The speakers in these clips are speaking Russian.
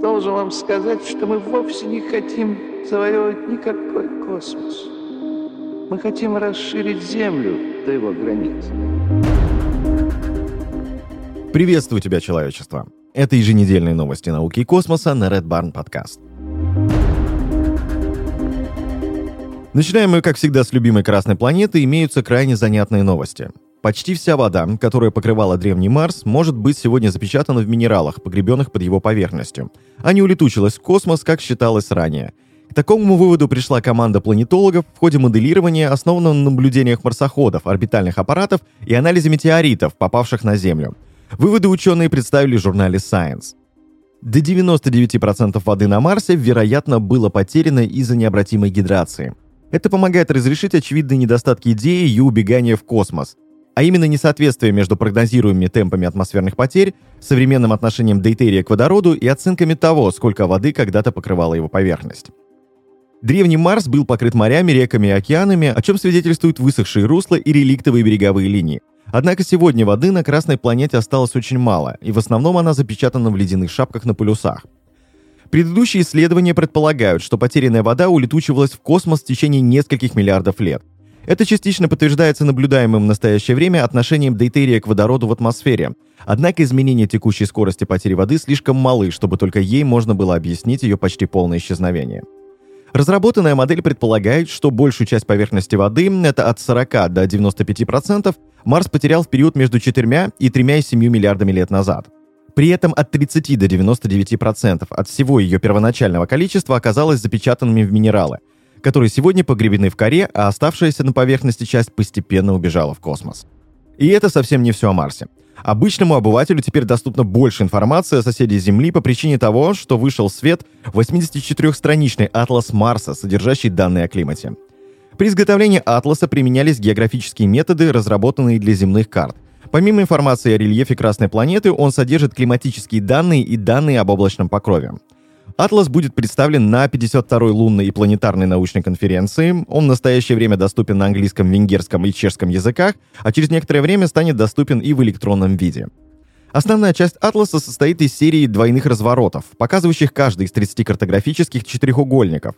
Должен вам сказать, что мы вовсе не хотим завоевывать никакой космос. Мы хотим расширить Землю до его границ. Приветствую тебя, человечество. Это еженедельные новости науки и космоса на Red Barn Podcast. Начинаем мы, как всегда, с любимой Красной планеты, имеются крайне занятные новости. Почти вся вода, которая покрывала древний Марс, может быть сегодня запечатана в минералах, погребенных под его поверхностью, а не улетучилась в космос, как считалось ранее. К такому выводу пришла команда планетологов в ходе моделирования, основанного на наблюдениях марсоходов, орбитальных аппаратов и анализе метеоритов, попавших на Землю. Выводы ученые представили в журнале Science. До 99% воды на Марсе, вероятно, было потеряно из-за необратимой гидрации. Это помогает разрешить очевидные недостатки идеи ее убегания в космос, а именно несоответствие между прогнозируемыми темпами атмосферных потерь, современным отношением дейтерия к водороду и оценками того, сколько воды когда-то покрывала его поверхность. Древний Марс был покрыт морями, реками и океанами, о чем свидетельствуют высохшие русла и реликтовые береговые линии. Однако сегодня воды на Красной планете осталось очень мало, и в основном она запечатана в ледяных шапках на полюсах. Предыдущие исследования предполагают, что потерянная вода улетучивалась в космос в течение нескольких миллиардов лет. Это частично подтверждается наблюдаемым в настоящее время отношением дейтерия к водороду в атмосфере. Однако изменения текущей скорости потери воды слишком малы, чтобы только ей можно было объяснить ее почти полное исчезновение. Разработанная модель предполагает, что большую часть поверхности воды, это от 40 до 95%, Марс потерял в период между 4 и 3,7 миллиардами лет назад. При этом от 30 до 99% от всего ее первоначального количества оказалось запечатанными в минералы – которые сегодня погребены в коре, а оставшаяся на поверхности часть постепенно убежала в космос. И это совсем не все о Марсе. Обычному обывателю теперь доступна больше информации о соседе Земли по причине того, что вышел в свет 84-страничный атлас Марса, содержащий данные о климате. При изготовлении атласа применялись географические методы, разработанные для земных карт. Помимо информации о рельефе Красной планеты, он содержит климатические данные и данные об облачном покрове. Атлас будет представлен на 52-й лунной и планетарной научной конференции. Он в настоящее время доступен на английском, венгерском и чешском языках, а через некоторое время станет доступен и в электронном виде. Основная часть атласа состоит из серии двойных разворотов, показывающих каждый из 30 картографических четырехугольников.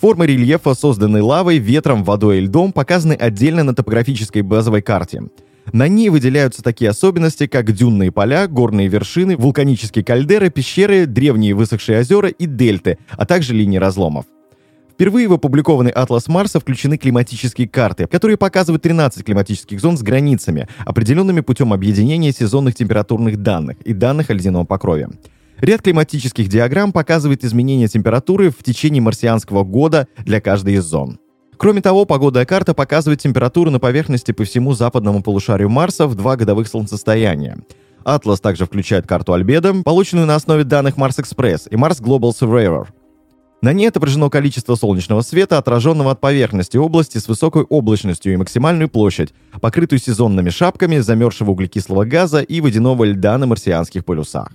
Формы рельефа, созданные лавой, ветром, водой и льдом, показаны отдельно на топографической базовой карте. На ней выделяются такие особенности, как дюнные поля, горные вершины, вулканические кальдеры, пещеры, древние высохшие озера и дельты, а также линии разломов. Впервые в опубликованный атлас Марса включены климатические карты, которые показывают 13 климатических зон с границами, определенными путем объединения сезонных температурных данных и данных о ледяном покрове. Ряд климатических диаграмм показывает изменения температуры в течение марсианского года для каждой из зон. Кроме того, погодная карта показывает температуру на поверхности по всему западному полушарию Марса в два годовых солнцестояния. Атлас также включает карту Альбедо, полученную на основе данных Mars Express и Mars Global Surveyor. На ней отображено количество солнечного света, отраженного от поверхности области с высокой облачностью и максимальную площадь, покрытую сезонными шапками замерзшего углекислого газа и водяного льда на марсианских полюсах.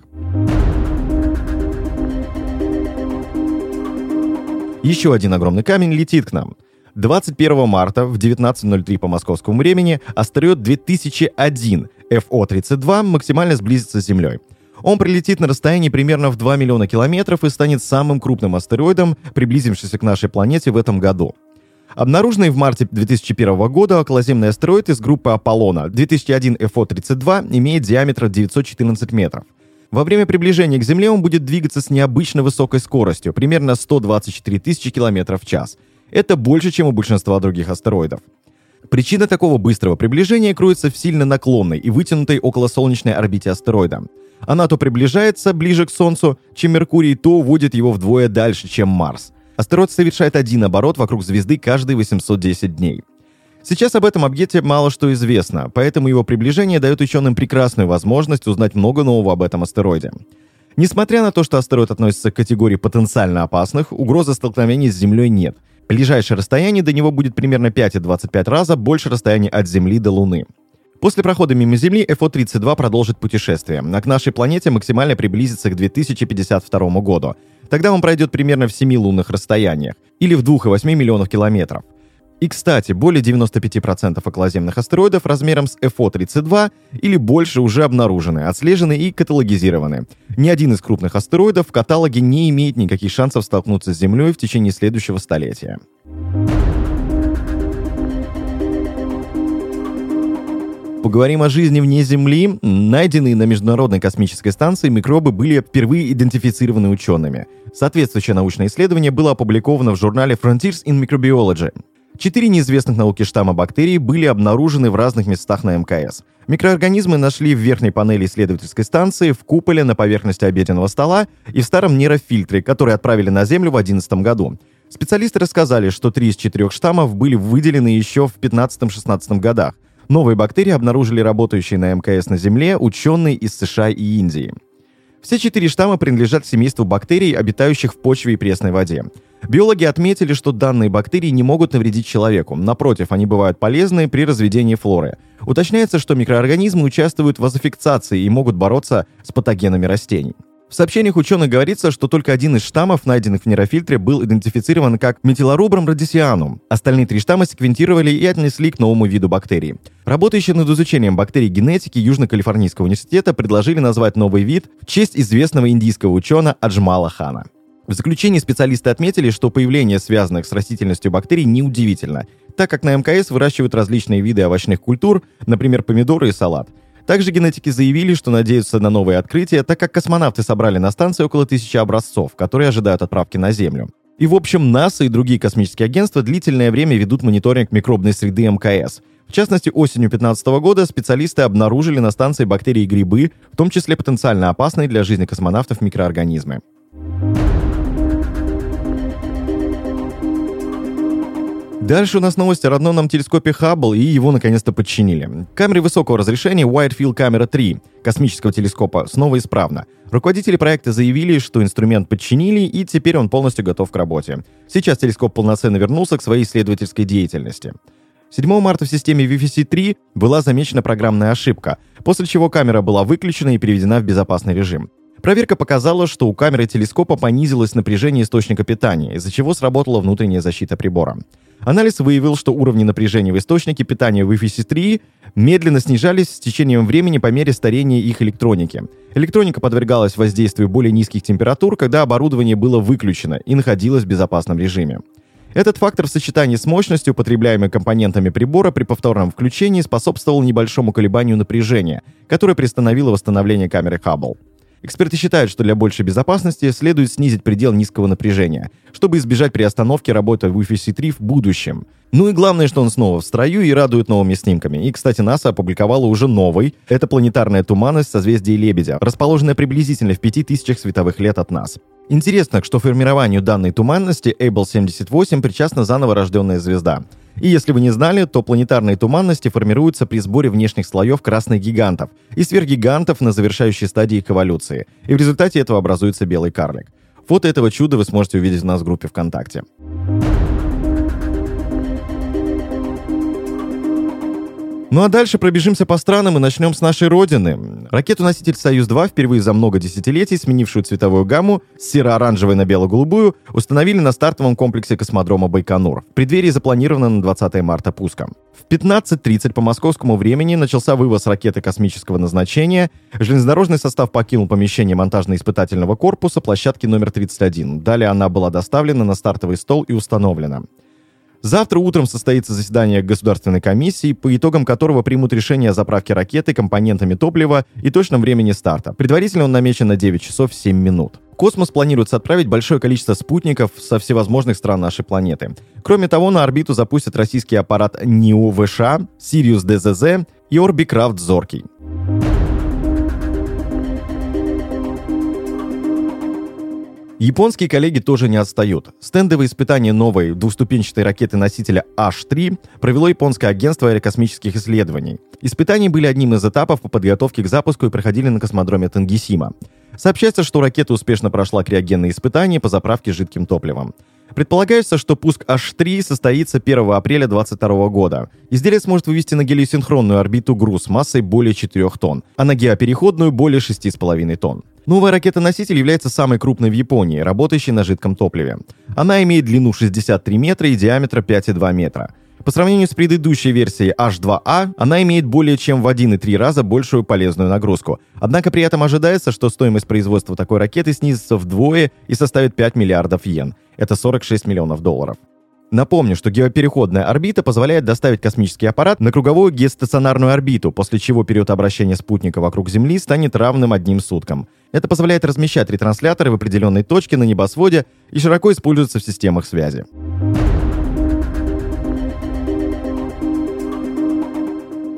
Еще один огромный камень летит к нам – 21 марта в 19.03 по московскому времени астероид 2001 FO-32 максимально сблизится с Землей. Он прилетит на расстоянии примерно в 2 миллиона километров и станет самым крупным астероидом, приблизившимся к нашей планете в этом году. Обнаруженный в марте 2001 года околоземный астероид из группы Аполлона 2001 FO-32 имеет диаметр 914 метров. Во время приближения к Земле он будет двигаться с необычно высокой скоростью, примерно 124 тысячи километров в час – это больше, чем у большинства других астероидов. Причина такого быстрого приближения кроется в сильно наклонной и вытянутой околосолнечной орбите астероида. Она то приближается ближе к Солнцу, чем Меркурий, то уводит его вдвое дальше, чем Марс. Астероид совершает один оборот вокруг звезды каждые 810 дней. Сейчас об этом объекте мало что известно, поэтому его приближение дает ученым прекрасную возможность узнать много нового об этом астероиде. Несмотря на то, что астероид относится к категории потенциально опасных, угрозы столкновений с Землей нет – Ближайшее расстояние до него будет примерно 5,25 раза больше расстояния от Земли до Луны. После прохода мимо Земли FO-32 продолжит путешествие, а к нашей планете максимально приблизится к 2052 году. Тогда он пройдет примерно в 7 лунных расстояниях, или в 2,8 миллионах километров. И, кстати, более 95% околоземных астероидов размером с FO-32 или больше уже обнаружены, отслежены и каталогизированы. Ни один из крупных астероидов в каталоге не имеет никаких шансов столкнуться с Землей в течение следующего столетия. Поговорим о жизни вне Земли. Найденные на Международной космической станции микробы были впервые идентифицированы учеными. Соответствующее научное исследование было опубликовано в журнале Frontiers in Microbiology. Четыре неизвестных науки штамма бактерий были обнаружены в разных местах на МКС. Микроорганизмы нашли в верхней панели исследовательской станции, в куполе на поверхности обеденного стола и в старом нейрофильтре, который отправили на Землю в 2011 году. Специалисты рассказали, что три из четырех штаммов были выделены еще в 15-16 годах. Новые бактерии обнаружили работающие на МКС на Земле ученые из США и Индии. Все четыре штамма принадлежат семейству бактерий, обитающих в почве и пресной воде. Биологи отметили, что данные бактерии не могут навредить человеку. Напротив, они бывают полезны при разведении флоры. Уточняется, что микроорганизмы участвуют в азофиксации и могут бороться с патогенами растений. В сообщениях ученых говорится, что только один из штаммов, найденных в нейрофильтре, был идентифицирован как метилорубром радисианум. Остальные три штамма секвентировали и отнесли к новому виду бактерий. Работающие над изучением бактерий генетики Южно-Калифорнийского университета предложили назвать новый вид в честь известного индийского ученого Аджмала Хана. В заключении специалисты отметили, что появление связанных с растительностью бактерий неудивительно, так как на МКС выращивают различные виды овощных культур, например, помидоры и салат. Также генетики заявили, что надеются на новые открытия, так как космонавты собрали на станции около тысячи образцов, которые ожидают отправки на Землю. И в общем, НАСА и другие космические агентства длительное время ведут мониторинг микробной среды МКС. В частности, осенью 2015 года специалисты обнаружили на станции бактерии и грибы, в том числе потенциально опасные для жизни космонавтов микроорганизмы. Дальше у нас новости о родном телескопе Хаббл, и его наконец-то подчинили. Камере высокого разрешения Wide Field Camera 3 космического телескопа снова исправна. Руководители проекта заявили, что инструмент подчинили, и теперь он полностью готов к работе. Сейчас телескоп полноценно вернулся к своей исследовательской деятельности. 7 марта в системе VFC-3 была замечена программная ошибка, после чего камера была выключена и переведена в безопасный режим. Проверка показала, что у камеры телескопа понизилось напряжение источника питания, из-за чего сработала внутренняя защита прибора. Анализ выявил, что уровни напряжения в источнике питания в FEC-3 медленно снижались с течением времени по мере старения их электроники. Электроника подвергалась воздействию более низких температур, когда оборудование было выключено и находилось в безопасном режиме. Этот фактор в сочетании с мощностью, потребляемой компонентами прибора при повторном включении, способствовал небольшому колебанию напряжения, которое приостановило восстановление камеры Хаббл. Эксперты считают, что для большей безопасности следует снизить предел низкого напряжения, чтобы избежать приостановки работы Wi-Fi C3 в будущем. Ну и главное, что он снова в строю и радует новыми снимками. И, кстати, НАСА опубликовала уже новый. Это планетарная туманность созвездия Лебедя, расположенная приблизительно в 5000 световых лет от нас. Интересно, что формированию данной туманности Able 78 причастна заново рожденная звезда. И если вы не знали, то планетарные туманности формируются при сборе внешних слоев красных гигантов и сверхгигантов на завершающей стадии их эволюции. И в результате этого образуется белый карлик. Фото этого чуда вы сможете увидеть у нас в группе ВКонтакте. Ну а дальше пробежимся по странам и начнем с нашей родины. Ракету-носитель «Союз-2», впервые за много десятилетий сменившую цветовую гамму с серо-оранжевой на бело-голубую, установили на стартовом комплексе космодрома Байконур. В преддверии запланировано на 20 марта пуска. В 15.30 по московскому времени начался вывоз ракеты космического назначения. Железнодорожный состав покинул помещение монтажно-испытательного корпуса площадки номер 31. Далее она была доставлена на стартовый стол и установлена. Завтра утром состоится заседание Государственной комиссии, по итогам которого примут решение о заправке ракеты компонентами топлива и точном времени старта. Предварительно он намечен на 9 часов 7 минут. В космос планируется отправить большое количество спутников со всевозможных стран нашей планеты. Кроме того, на орбиту запустят российский аппарат НИУ-ВШ, Сириус ДЗЗ и Орбикрафт Зоркий. Японские коллеги тоже не отстают. Стендовые испытания новой двухступенчатой ракеты-носителя H-3 провело японское агентство аэрокосмических исследований. Испытания были одним из этапов по подготовке к запуску и проходили на космодроме Тангисима. Сообщается, что ракета успешно прошла криогенные испытания по заправке жидким топливом. Предполагается, что пуск H3 состоится 1 апреля 2022 года. Изделие сможет вывести на гелиосинхронную орбиту груз массой более 4 тонн, а на геопереходную более 6,5 тонн. Новая ракета-носитель является самой крупной в Японии, работающей на жидком топливе. Она имеет длину 63 метра и диаметр 5,2 метра. По сравнению с предыдущей версией H2A, она имеет более чем в 1,3 раза большую полезную нагрузку. Однако при этом ожидается, что стоимость производства такой ракеты снизится вдвое и составит 5 миллиардов йен. Это 46 миллионов долларов. Напомню, что геопереходная орбита позволяет доставить космический аппарат на круговую геостационарную орбиту, после чего период обращения спутника вокруг Земли станет равным одним суткам. Это позволяет размещать ретрансляторы в определенной точке на небосводе и широко используется в системах связи.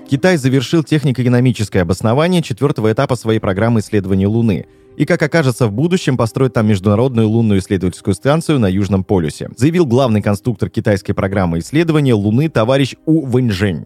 Китай завершил технико-экономическое обоснование четвертого этапа своей программы исследования Луны и, как окажется в будущем, построит там международную лунную исследовательскую станцию на Южном полюсе, заявил главный конструктор китайской программы исследования Луны товарищ У Вэньжэнь.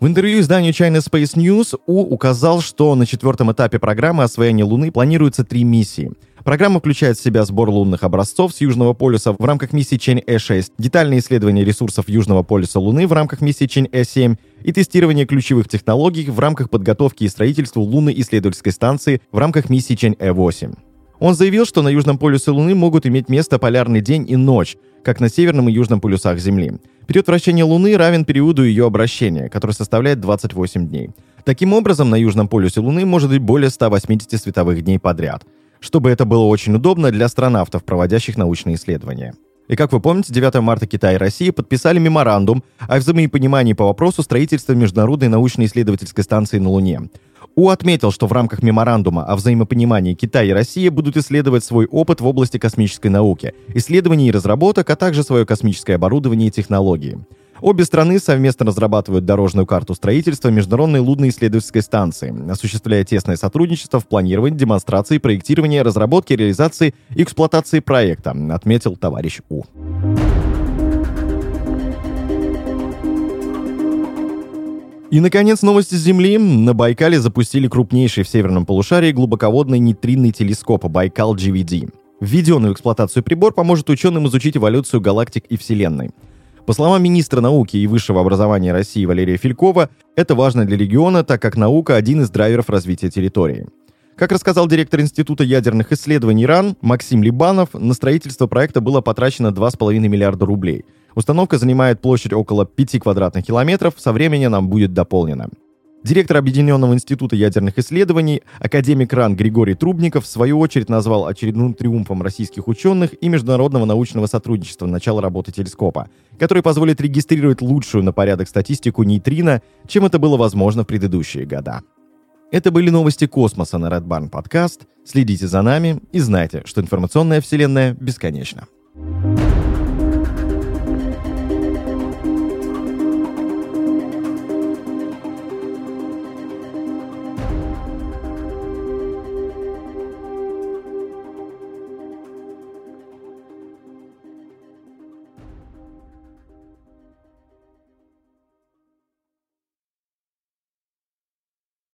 В интервью изданию China Space News У указал, что на четвертом этапе программы освоения Луны планируется три миссии — Программа включает в себя сбор лунных образцов с Южного полюса в рамках миссии Чэнь-Э6, детальное исследование ресурсов Южного полюса Луны в рамках миссии Чэнь-Э7 и тестирование ключевых технологий в рамках подготовки и строительства лунной исследовательской станции в рамках миссии Чэнь-Э8. Он заявил, что на Южном полюсе Луны могут иметь место полярный день и ночь, как на Северном и Южном полюсах Земли. Период вращения Луны равен периоду ее обращения, который составляет 28 дней. Таким образом, на Южном полюсе Луны может быть более 180 световых дней подряд – чтобы это было очень удобно для астронавтов, проводящих научные исследования. И как вы помните, 9 марта Китай и Россия подписали меморандум о взаимопонимании по вопросу строительства Международной научно-исследовательской станции на Луне. У отметил, что в рамках меморандума о взаимопонимании Китай и Россия будут исследовать свой опыт в области космической науки, исследований и разработок, а также свое космическое оборудование и технологии. Обе страны совместно разрабатывают дорожную карту строительства Международной лунной исследовательской станции, осуществляя тесное сотрудничество в планировании, демонстрации, проектировании, разработке, реализации и эксплуатации проекта, отметил товарищ У. И, наконец, новости с Земли. На Байкале запустили крупнейший в северном полушарии глубоководный нейтринный телескоп Байкал GVD. Введенный в эксплуатацию прибор поможет ученым изучить эволюцию галактик и Вселенной. По словам министра науки и высшего образования России Валерия Филькова, это важно для региона, так как наука – один из драйверов развития территории. Как рассказал директор Института ядерных исследований РАН Максим Либанов, на строительство проекта было потрачено 2,5 миллиарда рублей. Установка занимает площадь около 5 квадратных километров, со временем нам будет дополнена. Директор Объединенного института ядерных исследований, академик РАН Григорий Трубников в свою очередь назвал очередным триумфом российских ученых и международного научного сотрудничества начала работы телескопа, который позволит регистрировать лучшую на порядок статистику нейтрино, чем это было возможно в предыдущие года. Это были новости космоса на Red Barn Podcast. Следите за нами и знайте, что информационная вселенная бесконечна.